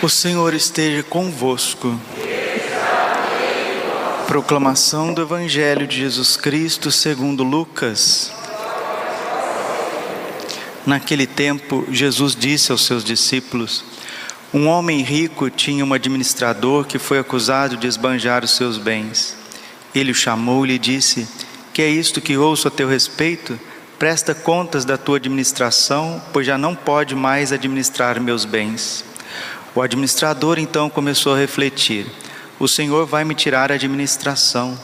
O Senhor esteja convosco. Proclamação do Evangelho de Jesus Cristo segundo Lucas. Naquele tempo, Jesus disse aos seus discípulos: Um homem rico tinha um administrador que foi acusado de esbanjar os seus bens. Ele o chamou e lhe disse: Que é isto que ouço a teu respeito? Presta contas da tua administração, pois já não pode mais administrar meus bens. O administrador então começou a refletir: O Senhor vai me tirar a administração.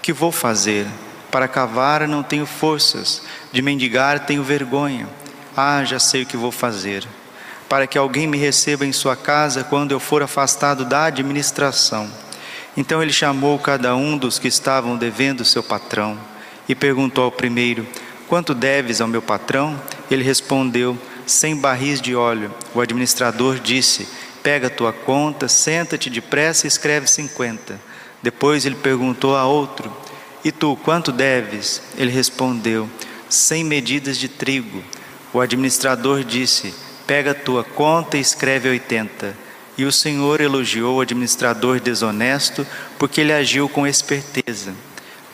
Que vou fazer? Para cavar não tenho forças, de mendigar tenho vergonha. Ah, já sei o que vou fazer. Para que alguém me receba em sua casa quando eu for afastado da administração. Então ele chamou cada um dos que estavam devendo seu patrão e perguntou ao primeiro: Quanto deves ao meu patrão? Ele respondeu: Cem barris de óleo. O administrador disse: Pega a tua conta, senta-te depressa e escreve cinquenta. Depois ele perguntou a outro: E tu, quanto deves? Ele respondeu: Cem medidas de trigo. O administrador disse: Pega a tua conta e escreve oitenta. E o Senhor elogiou o administrador desonesto, porque ele agiu com esperteza.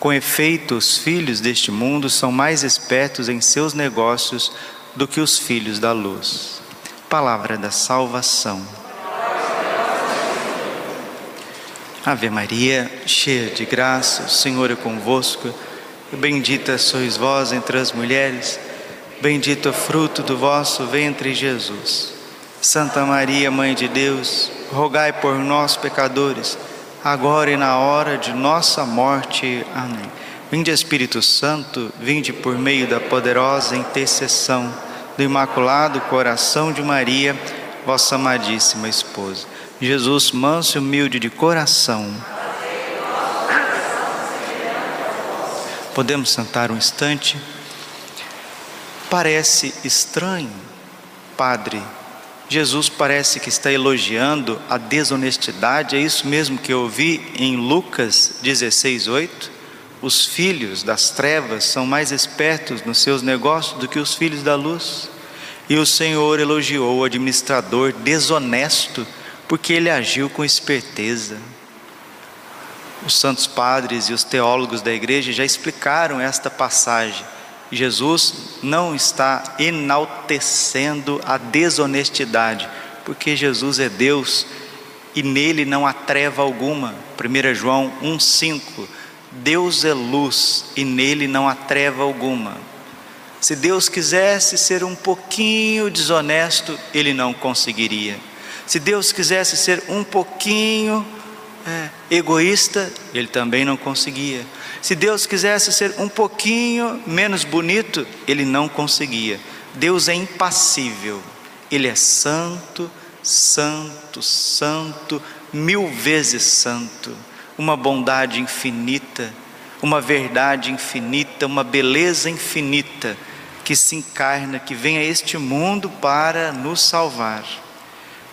Com efeito, os filhos deste mundo são mais espertos em seus negócios do que os filhos da luz. Palavra da salvação. Ave Maria, cheia de graça, o Senhor é convosco. Bendita sois vós entre as mulheres, bendito é o fruto do vosso ventre, Jesus. Santa Maria, Mãe de Deus, rogai por nós, pecadores, agora e na hora de nossa morte. Amém. Vinde, Espírito Santo, vinde por meio da poderosa intercessão do Imaculado Coração de Maria, vossa amadíssima esposa. Jesus, manso e humilde de coração. Podemos sentar um instante? Parece estranho, Padre. Jesus parece que está elogiando a desonestidade, é isso mesmo que eu ouvi em Lucas 16, 8? Os filhos das trevas são mais espertos nos seus negócios do que os filhos da luz. E o Senhor elogiou o administrador desonesto porque ele agiu com esperteza. Os santos padres e os teólogos da igreja já explicaram esta passagem. Jesus não está enaltecendo a desonestidade, porque Jesus é Deus e nele não há treva alguma. 1 João 1,5: Deus é luz e nele não há treva alguma. Se Deus quisesse ser um pouquinho desonesto, ele não conseguiria. Se Deus quisesse ser um pouquinho é, egoísta, ele também não conseguia. Se Deus quisesse ser um pouquinho menos bonito, ele não conseguia. Deus é impassível, ele é santo, santo, santo, mil vezes santo, uma bondade infinita, uma verdade infinita, uma beleza infinita que se encarna, que vem a este mundo para nos salvar.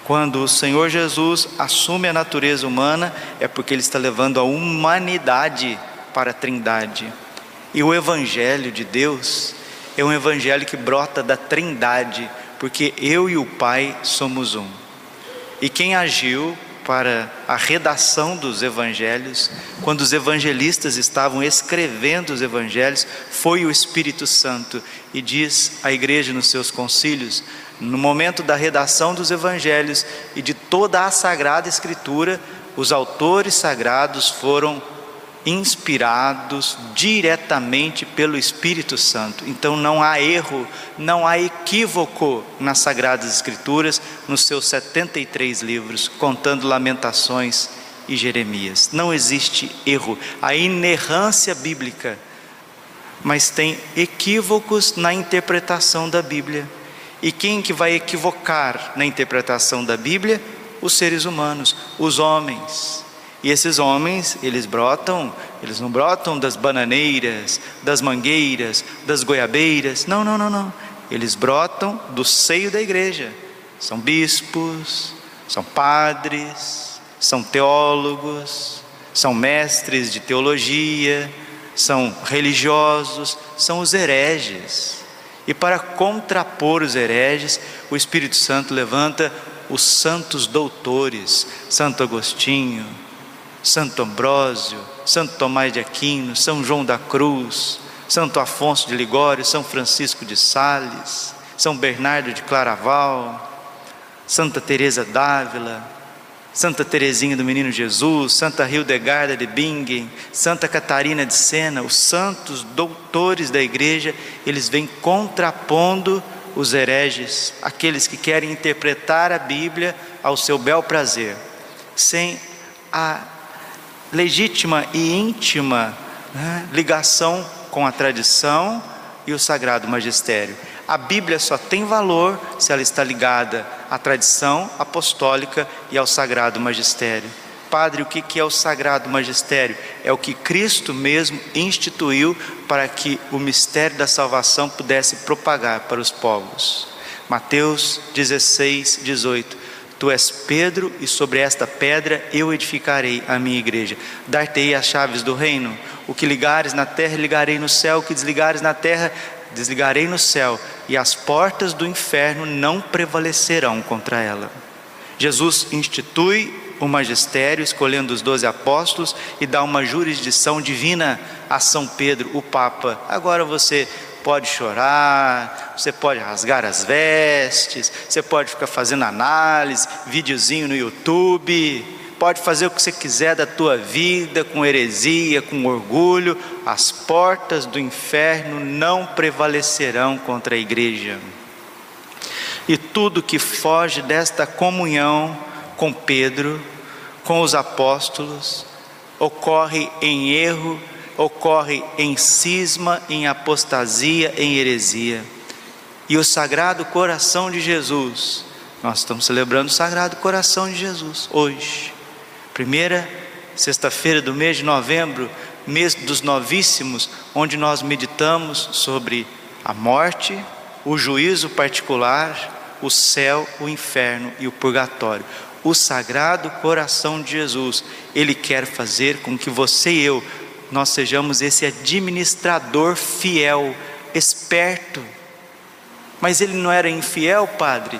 Quando o Senhor Jesus assume a natureza humana, é porque Ele está levando a humanidade para a Trindade. E o Evangelho de Deus é um Evangelho que brota da Trindade, porque eu e o Pai somos um. E quem agiu para a redação dos evangelhos, quando os evangelistas estavam escrevendo os evangelhos, foi o Espírito Santo. E diz a igreja nos seus concílios: no momento da redação dos evangelhos e de toda a sagrada escritura, os autores sagrados foram inspirados diretamente pelo Espírito Santo. Então não há erro, não há equívoco nas sagradas escrituras, nos seus 73 livros, contando Lamentações e Jeremias. Não existe erro, a inerrância bíblica, mas tem equívocos na interpretação da Bíblia. E quem que vai equivocar na interpretação da Bíblia? Os seres humanos, os homens. E esses homens, eles brotam, eles não brotam das bananeiras, das mangueiras, das goiabeiras. Não, não, não, não. Eles brotam do seio da igreja. São bispos, são padres, são teólogos, são mestres de teologia, são religiosos, são os hereges. E para contrapor os hereges, o Espírito Santo levanta os santos doutores, Santo Agostinho, Santo Ambrósio, Santo Tomás de Aquino, São João da Cruz, Santo Afonso de Ligório, São Francisco de Sales, São Bernardo de Claraval, Santa Teresa d'Ávila, Santa Teresinha do Menino Jesus, Santa Hildegarda de Bingen, Santa Catarina de Sena, os santos doutores da igreja, eles vêm contrapondo os hereges, aqueles que querem interpretar a Bíblia ao seu bel prazer, sem a legítima e íntima né, ligação com a tradição e o sagrado magistério. A Bíblia só tem valor se ela está ligada à tradição apostólica e ao sagrado magistério. Padre, o que é o sagrado magistério? É o que Cristo mesmo instituiu para que o mistério da salvação pudesse propagar para os povos. Mateus 16, 18. Tu és Pedro, e sobre esta pedra eu edificarei a minha igreja. Dar-te-ei as chaves do reino. O que ligares na terra, ligarei no céu. O que desligares na terra, desligarei no céu. E as portas do inferno não prevalecerão contra ela. Jesus institui o magistério, escolhendo os doze apóstolos e dá uma jurisdição divina a São Pedro, o Papa. Agora você pode chorar, você pode rasgar as vestes, você pode ficar fazendo análise, videozinho no YouTube, pode fazer o que você quiser da tua vida, com heresia, com orgulho, as portas do inferno não prevalecerão contra a igreja. E tudo que foge desta comunhão com Pedro, com os apóstolos, ocorre em erro ocorre em cisma, em apostasia, em heresia. E o Sagrado Coração de Jesus, nós estamos celebrando o Sagrado Coração de Jesus hoje, primeira sexta-feira do mês de novembro, mês dos novíssimos, onde nós meditamos sobre a morte, o juízo particular, o céu, o inferno e o purgatório. O Sagrado Coração de Jesus, Ele quer fazer com que você e eu nós sejamos esse administrador fiel, esperto. Mas ele não era infiel, padre.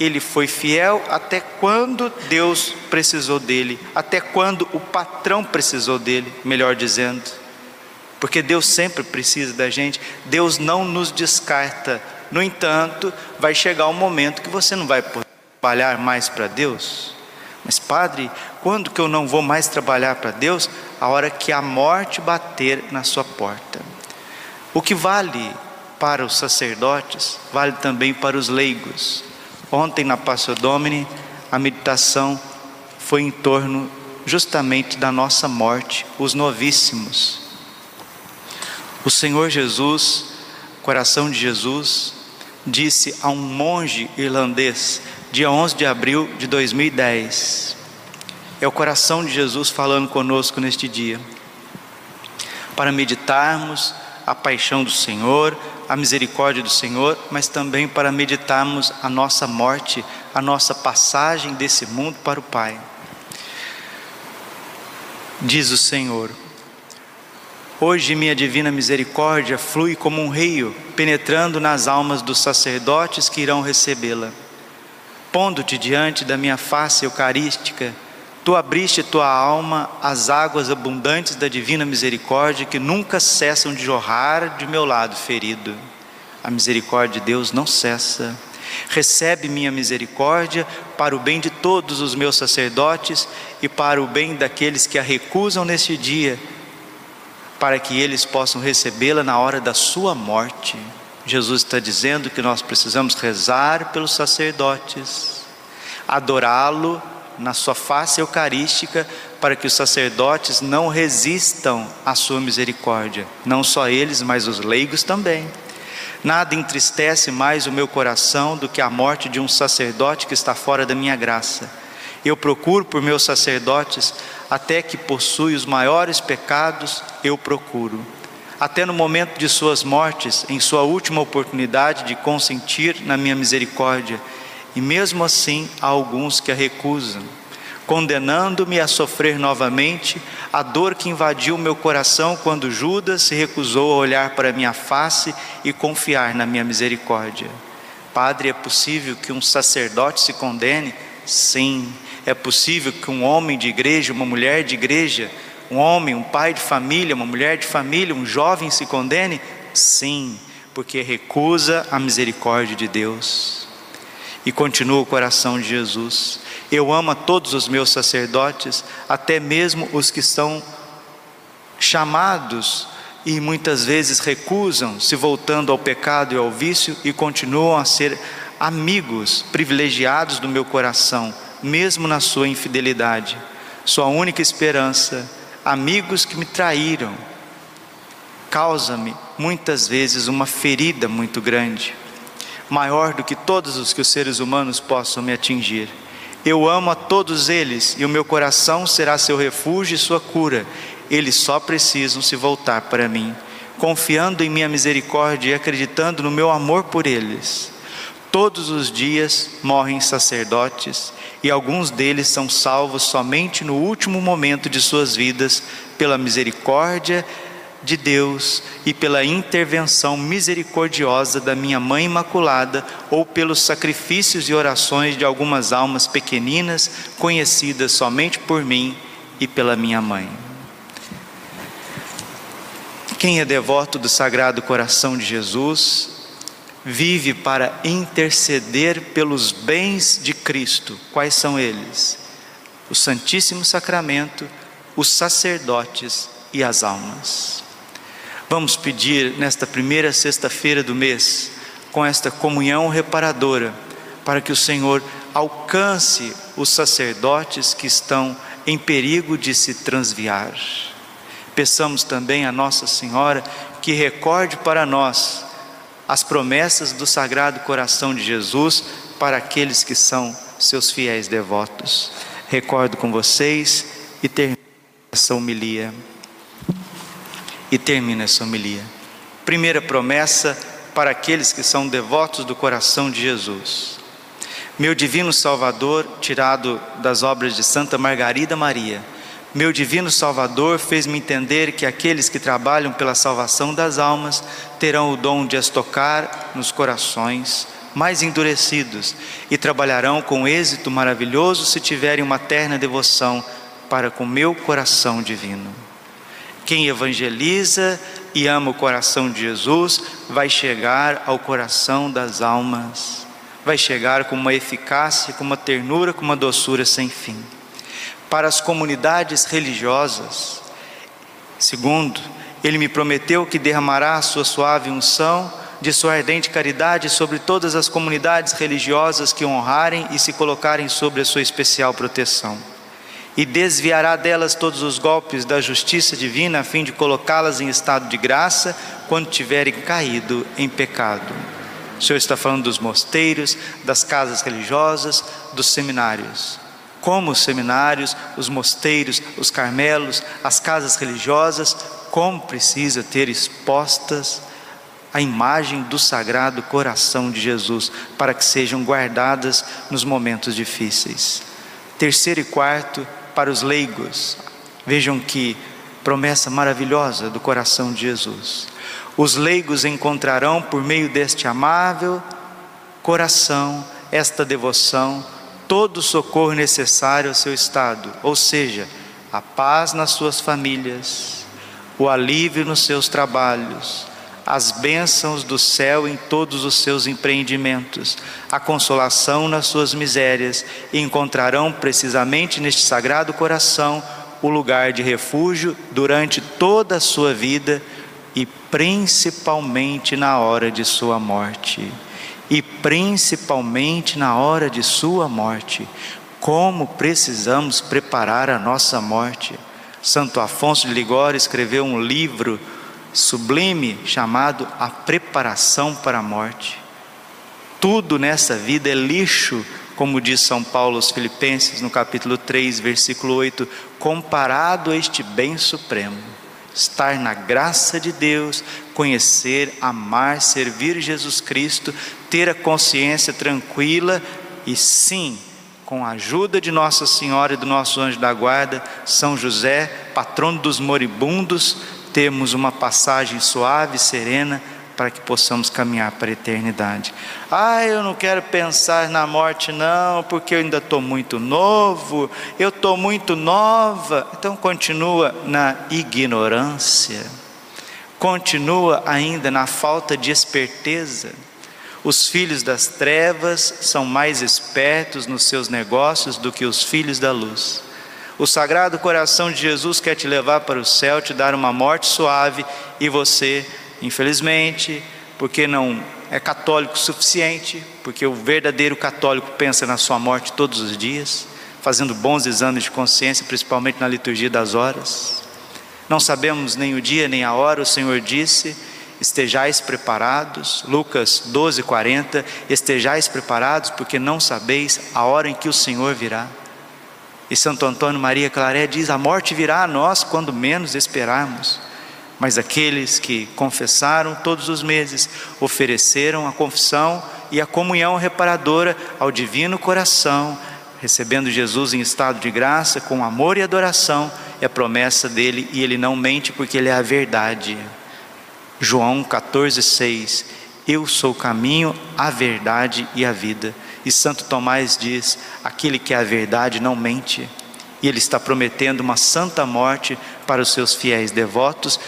Ele foi fiel até quando Deus precisou dele, até quando o patrão precisou dele, melhor dizendo. Porque Deus sempre precisa da gente, Deus não nos descarta. No entanto, vai chegar um momento que você não vai trabalhar mais para Deus. Mas, padre, quando que eu não vou mais trabalhar para Deus? A hora que a morte bater na sua porta. O que vale para os sacerdotes, vale também para os leigos. Ontem na Passo Domini, a meditação foi em torno justamente da nossa morte, os novíssimos. O Senhor Jesus, coração de Jesus, disse a um monge irlandês dia 11 de abril de 2010. É o coração de Jesus falando conosco neste dia, para meditarmos a paixão do Senhor, a misericórdia do Senhor, mas também para meditarmos a nossa morte, a nossa passagem desse mundo para o Pai. Diz o Senhor: Hoje minha divina misericórdia flui como um rio, penetrando nas almas dos sacerdotes que irão recebê-la pondo-te diante da minha face eucarística, tu abriste tua alma às águas abundantes da divina misericórdia que nunca cessam de jorrar de meu lado ferido. A misericórdia de Deus não cessa. Recebe minha misericórdia para o bem de todos os meus sacerdotes e para o bem daqueles que a recusam neste dia, para que eles possam recebê-la na hora da sua morte. Jesus está dizendo que nós precisamos rezar pelos sacerdotes, adorá-lo na sua face eucarística, para que os sacerdotes não resistam à sua misericórdia, não só eles, mas os leigos também. Nada entristece mais o meu coração do que a morte de um sacerdote que está fora da minha graça. Eu procuro por meus sacerdotes, até que possui os maiores pecados, eu procuro até no momento de suas mortes, em sua última oportunidade de consentir na minha misericórdia, e mesmo assim há alguns que a recusam, condenando-me a sofrer novamente a dor que invadiu meu coração quando Judas se recusou a olhar para minha face e confiar na minha misericórdia. Padre, é possível que um sacerdote se condene? Sim. É possível que um homem de igreja, uma mulher de igreja, um homem, um pai de família, uma mulher de família, um jovem se condene? Sim, porque recusa a misericórdia de Deus. E continua o coração de Jesus. Eu amo a todos os meus sacerdotes, até mesmo os que são chamados e muitas vezes recusam, se voltando ao pecado e ao vício e continuam a ser amigos privilegiados do meu coração, mesmo na sua infidelidade. Sua única esperança, amigos que me traíram, causa-me muitas vezes uma ferida muito grande, maior do que todos os que os seres humanos possam me atingir. Eu amo a todos eles e o meu coração será seu refúgio e sua cura eles só precisam se voltar para mim, confiando em minha misericórdia e acreditando no meu amor por eles. Todos os dias morrem sacerdotes e alguns deles são salvos somente no último momento de suas vidas pela misericórdia de Deus e pela intervenção misericordiosa da minha Mãe Imaculada ou pelos sacrifícios e orações de algumas almas pequeninas conhecidas somente por mim e pela minha mãe. Quem é devoto do Sagrado Coração de Jesus vive para interceder pelos bens de Cristo. Quais são eles? O Santíssimo Sacramento, os sacerdotes e as almas. Vamos pedir nesta primeira sexta-feira do mês, com esta comunhão reparadora, para que o Senhor alcance os sacerdotes que estão em perigo de se transviar. Peçamos também a Nossa Senhora que recorde para nós as promessas do Sagrado Coração de Jesus para aqueles que são seus fiéis devotos. Recordo com vocês e termino essa homilia. E termino essa homilia. Primeira promessa para aqueles que são devotos do coração de Jesus. Meu divino Salvador, tirado das obras de Santa Margarida Maria, meu divino Salvador fez-me entender que aqueles que trabalham pela salvação das almas terão o dom de as tocar nos corações mais endurecidos e trabalharão com êxito maravilhoso se tiverem uma terna devoção para com meu coração divino. Quem evangeliza e ama o coração de Jesus vai chegar ao coração das almas, vai chegar com uma eficácia, com uma ternura, com uma doçura sem fim para as comunidades religiosas. Segundo, ele me prometeu que derramará a sua suave unção de sua ardente caridade sobre todas as comunidades religiosas que honrarem e se colocarem sobre a sua especial proteção. E desviará delas todos os golpes da justiça divina, a fim de colocá-las em estado de graça quando tiverem caído em pecado. O Senhor está falando dos mosteiros, das casas religiosas, dos seminários como os seminários, os mosteiros, os carmelos, as casas religiosas, como precisa ter expostas a imagem do Sagrado Coração de Jesus, para que sejam guardadas nos momentos difíceis. Terceiro e quarto, para os leigos, vejam que promessa maravilhosa do coração de Jesus. Os leigos encontrarão por meio deste amável coração esta devoção todo o socorro necessário ao seu estado, ou seja, a paz nas suas famílias, o alívio nos seus trabalhos, as bênçãos do céu em todos os seus empreendimentos, a consolação nas suas misérias, e encontrarão precisamente neste sagrado coração o lugar de refúgio durante toda a sua vida e principalmente na hora de sua morte e principalmente na hora de sua morte. Como precisamos preparar a nossa morte. Santo Afonso de Ligório escreveu um livro sublime chamado A Preparação para a Morte. Tudo nessa vida é lixo, como diz São Paulo aos Filipenses no capítulo 3, versículo 8, comparado a este bem supremo estar na graça de Deus, conhecer, amar, servir Jesus Cristo, ter a consciência tranquila e sim, com a ajuda de Nossa Senhora e do nosso anjo da guarda, São José, patrono dos moribundos, temos uma passagem suave, serena para que possamos caminhar para a eternidade. Ah, eu não quero pensar na morte, não, porque eu ainda estou muito novo, eu estou muito nova. Então, continua na ignorância, continua ainda na falta de esperteza. Os filhos das trevas são mais espertos nos seus negócios do que os filhos da luz. O Sagrado Coração de Jesus quer te levar para o céu, te dar uma morte suave e você Infelizmente, porque não é católico o suficiente, porque o verdadeiro católico pensa na sua morte todos os dias, fazendo bons exames de consciência, principalmente na liturgia das horas. Não sabemos nem o dia nem a hora, o Senhor disse: estejais preparados. Lucas 12, 40. Estejais preparados, porque não sabeis a hora em que o Senhor virá. E Santo Antônio Maria Claré diz: a morte virá a nós quando menos esperarmos. Mas aqueles que confessaram todos os meses, ofereceram a confissão e a comunhão reparadora ao divino coração, recebendo Jesus em estado de graça, com amor e adoração, é a promessa dele e ele não mente porque ele é a verdade. João 14,6 Eu sou o caminho, a verdade e a vida. E Santo Tomás diz: aquele que é a verdade não mente. E ele está prometendo uma santa morte para os seus fiéis devotos,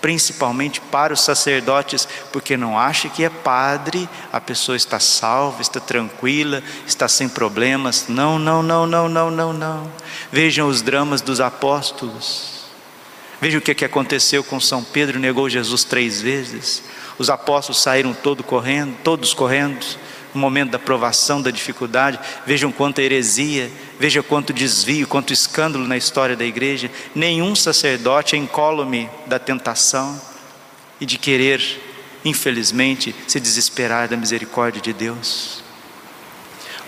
principalmente para os sacerdotes, porque não acha que é padre, a pessoa está salva, está tranquila, está sem problemas. Não, não, não, não, não, não, não. Vejam os dramas dos apóstolos. Vejam o que aconteceu com São Pedro, negou Jesus três vezes. Os apóstolos saíram todos correndo, todos correndo no momento da provação, da dificuldade. Vejam quanta heresia, veja quanto desvio, quanto escândalo na história da igreja. Nenhum sacerdote é incólume da tentação e de querer, infelizmente, se desesperar da misericórdia de Deus.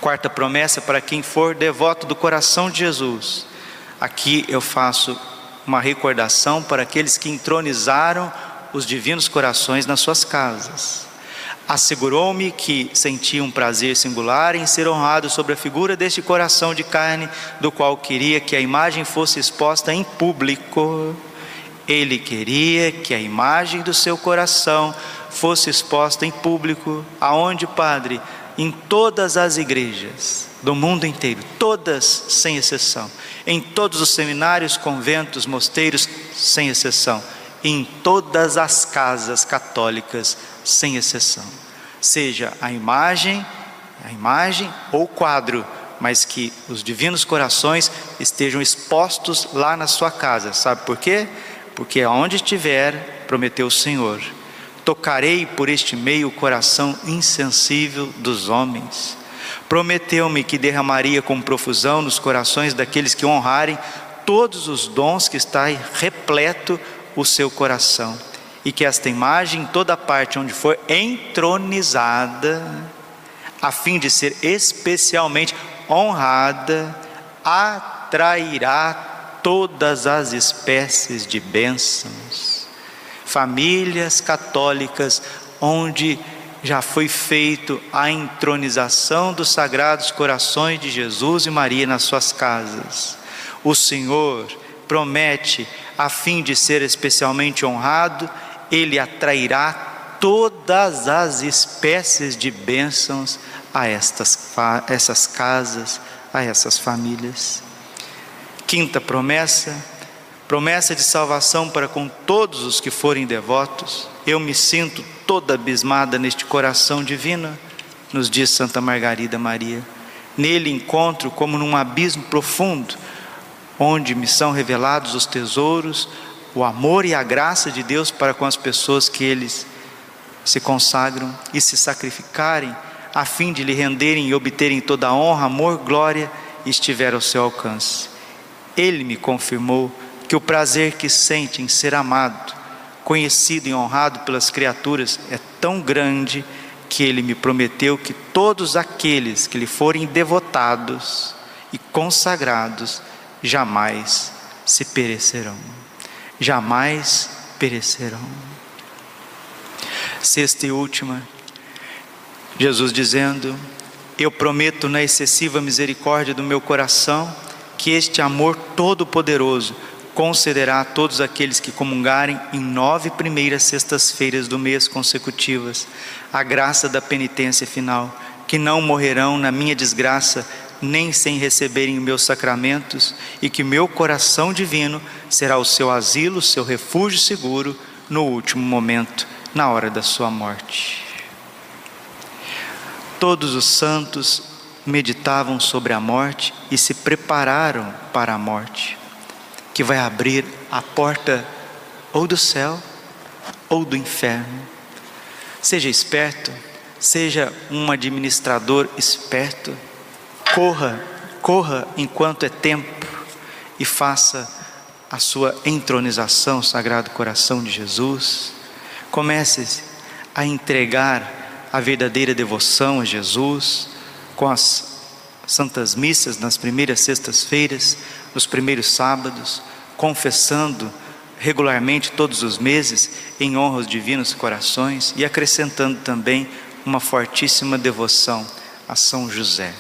Quarta promessa para quem for devoto do coração de Jesus. Aqui eu faço uma recordação para aqueles que entronizaram os divinos corações nas suas casas. Assegurou-me que sentia um prazer singular em ser honrado sobre a figura deste coração de carne, do qual queria que a imagem fosse exposta em público. Ele queria que a imagem do seu coração fosse exposta em público, aonde, Padre? Em todas as igrejas do mundo inteiro, todas sem exceção, em todos os seminários, conventos, mosteiros, sem exceção, em todas as casas católicas, sem exceção seja a imagem, a imagem ou quadro, mas que os divinos corações estejam expostos lá na sua casa. Sabe por quê? Porque aonde estiver, prometeu o Senhor, tocarei por este meio o coração insensível dos homens. Prometeu-me que derramaria com profusão nos corações daqueles que honrarem todos os dons que está repleto o seu coração e que esta imagem, em toda parte onde for entronizada, a fim de ser especialmente honrada, atrairá todas as espécies de bênçãos. Famílias católicas onde já foi feito a entronização dos sagrados corações de Jesus e Maria nas suas casas. O Senhor promete, a fim de ser especialmente honrado, ele atrairá todas as espécies de bênçãos a estas, a essas casas, a essas famílias. Quinta promessa, promessa de salvação para com todos os que forem devotos. Eu me sinto toda abismada neste coração divino, nos diz Santa Margarida Maria. Nele encontro como num abismo profundo, onde me são revelados os tesouros, o amor e a graça de Deus para com as pessoas que eles se consagram e se sacrificarem a fim de lhe renderem e obterem toda a honra, amor, glória estiver ao seu alcance. Ele me confirmou que o prazer que sente em ser amado, conhecido e honrado pelas criaturas é tão grande que ele me prometeu que todos aqueles que lhe forem devotados e consagrados jamais se perecerão jamais perecerão. Sexta e última, Jesus dizendo: Eu prometo na excessiva misericórdia do meu coração que este amor todo-poderoso concederá a todos aqueles que comungarem em nove primeiras sextas-feiras do mês consecutivas a graça da penitência final, que não morrerão na minha desgraça, nem sem receberem meus sacramentos, e que meu coração divino será o seu asilo, seu refúgio seguro no último momento, na hora da sua morte. Todos os santos meditavam sobre a morte e se prepararam para a morte, que vai abrir a porta ou do céu ou do inferno. Seja esperto, seja um administrador esperto, corra, corra enquanto é tempo e faça a sua entronização, Sagrado Coração de Jesus. Comece a entregar a verdadeira devoção a Jesus com as santas missas nas primeiras sextas-feiras, nos primeiros sábados, confessando regularmente todos os meses em honra aos divinos corações e acrescentando também uma fortíssima devoção a São José.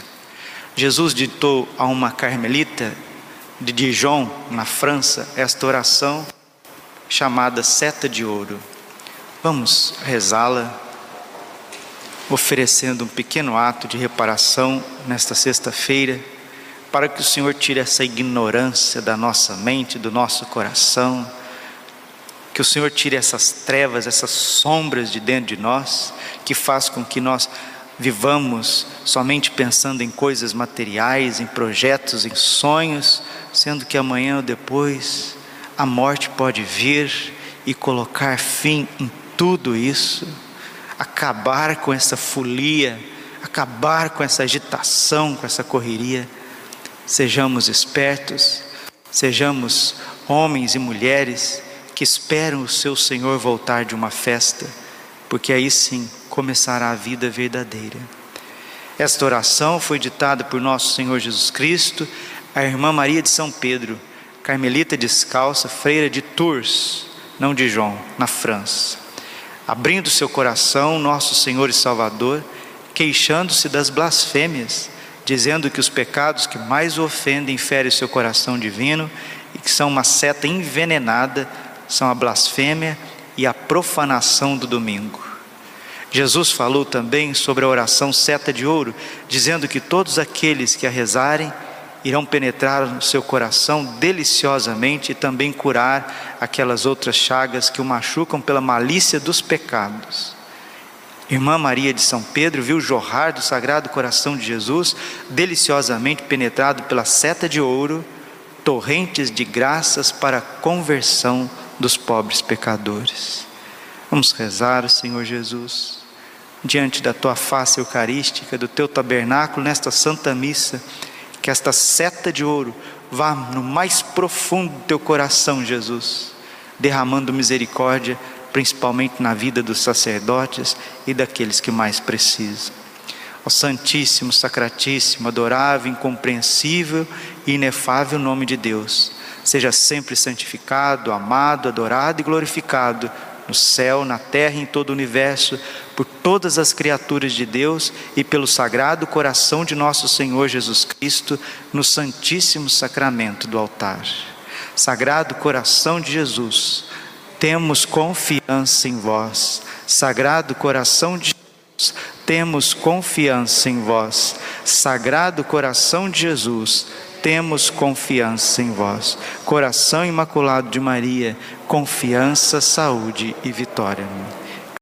Jesus ditou a uma carmelita de Dijon, na França, esta oração chamada Seta de Ouro. Vamos rezá-la, oferecendo um pequeno ato de reparação nesta sexta-feira, para que o Senhor tire essa ignorância da nossa mente, do nosso coração, que o Senhor tire essas trevas, essas sombras de dentro de nós, que faz com que nós vivamos somente pensando em coisas materiais, em projetos, em sonhos, sendo que amanhã ou depois a morte pode vir e colocar fim em tudo isso, acabar com essa folia, acabar com essa agitação, com essa correria. Sejamos espertos, sejamos homens e mulheres que esperam o seu Senhor voltar de uma festa, porque aí sim começará a vida verdadeira. Esta oração foi ditada por nosso Senhor Jesus Cristo, a irmã Maria de São Pedro, carmelita descalça, freira de Tours, não de João, na França. Abrindo seu coração, nosso Senhor e Salvador, queixando-se das blasfêmias, dizendo que os pecados que mais o ofendem ferem seu coração divino e que são uma seta envenenada são a blasfêmia e a profanação do domingo. Jesus falou também sobre a oração seta de ouro, dizendo que todos aqueles que a rezarem irão penetrar no seu coração deliciosamente e também curar aquelas outras chagas que o machucam pela malícia dos pecados. Irmã Maria de São Pedro viu jorrar do Sagrado Coração de Jesus, deliciosamente penetrado pela seta de ouro, torrentes de graças para a conversão dos pobres pecadores. Vamos rezar, Senhor Jesus diante da tua face eucarística, do teu tabernáculo, nesta santa missa, que esta seta de ouro vá no mais profundo do teu coração, Jesus, derramando misericórdia, principalmente na vida dos sacerdotes e daqueles que mais precisam. Ó Santíssimo, Sacratíssimo, adorável, incompreensível e inefável nome de Deus, seja sempre santificado, amado, adorado e glorificado no céu, na terra e em todo o universo, por todas as criaturas de Deus e pelo sagrado coração de nosso Senhor Jesus Cristo, no Santíssimo Sacramento do altar. Sagrado coração de Jesus, temos confiança em vós. Sagrado coração de Jesus, temos confiança em vós. Sagrado coração de Jesus, temos confiança em vós. Coração imaculado de Maria, confiança, saúde e vitória.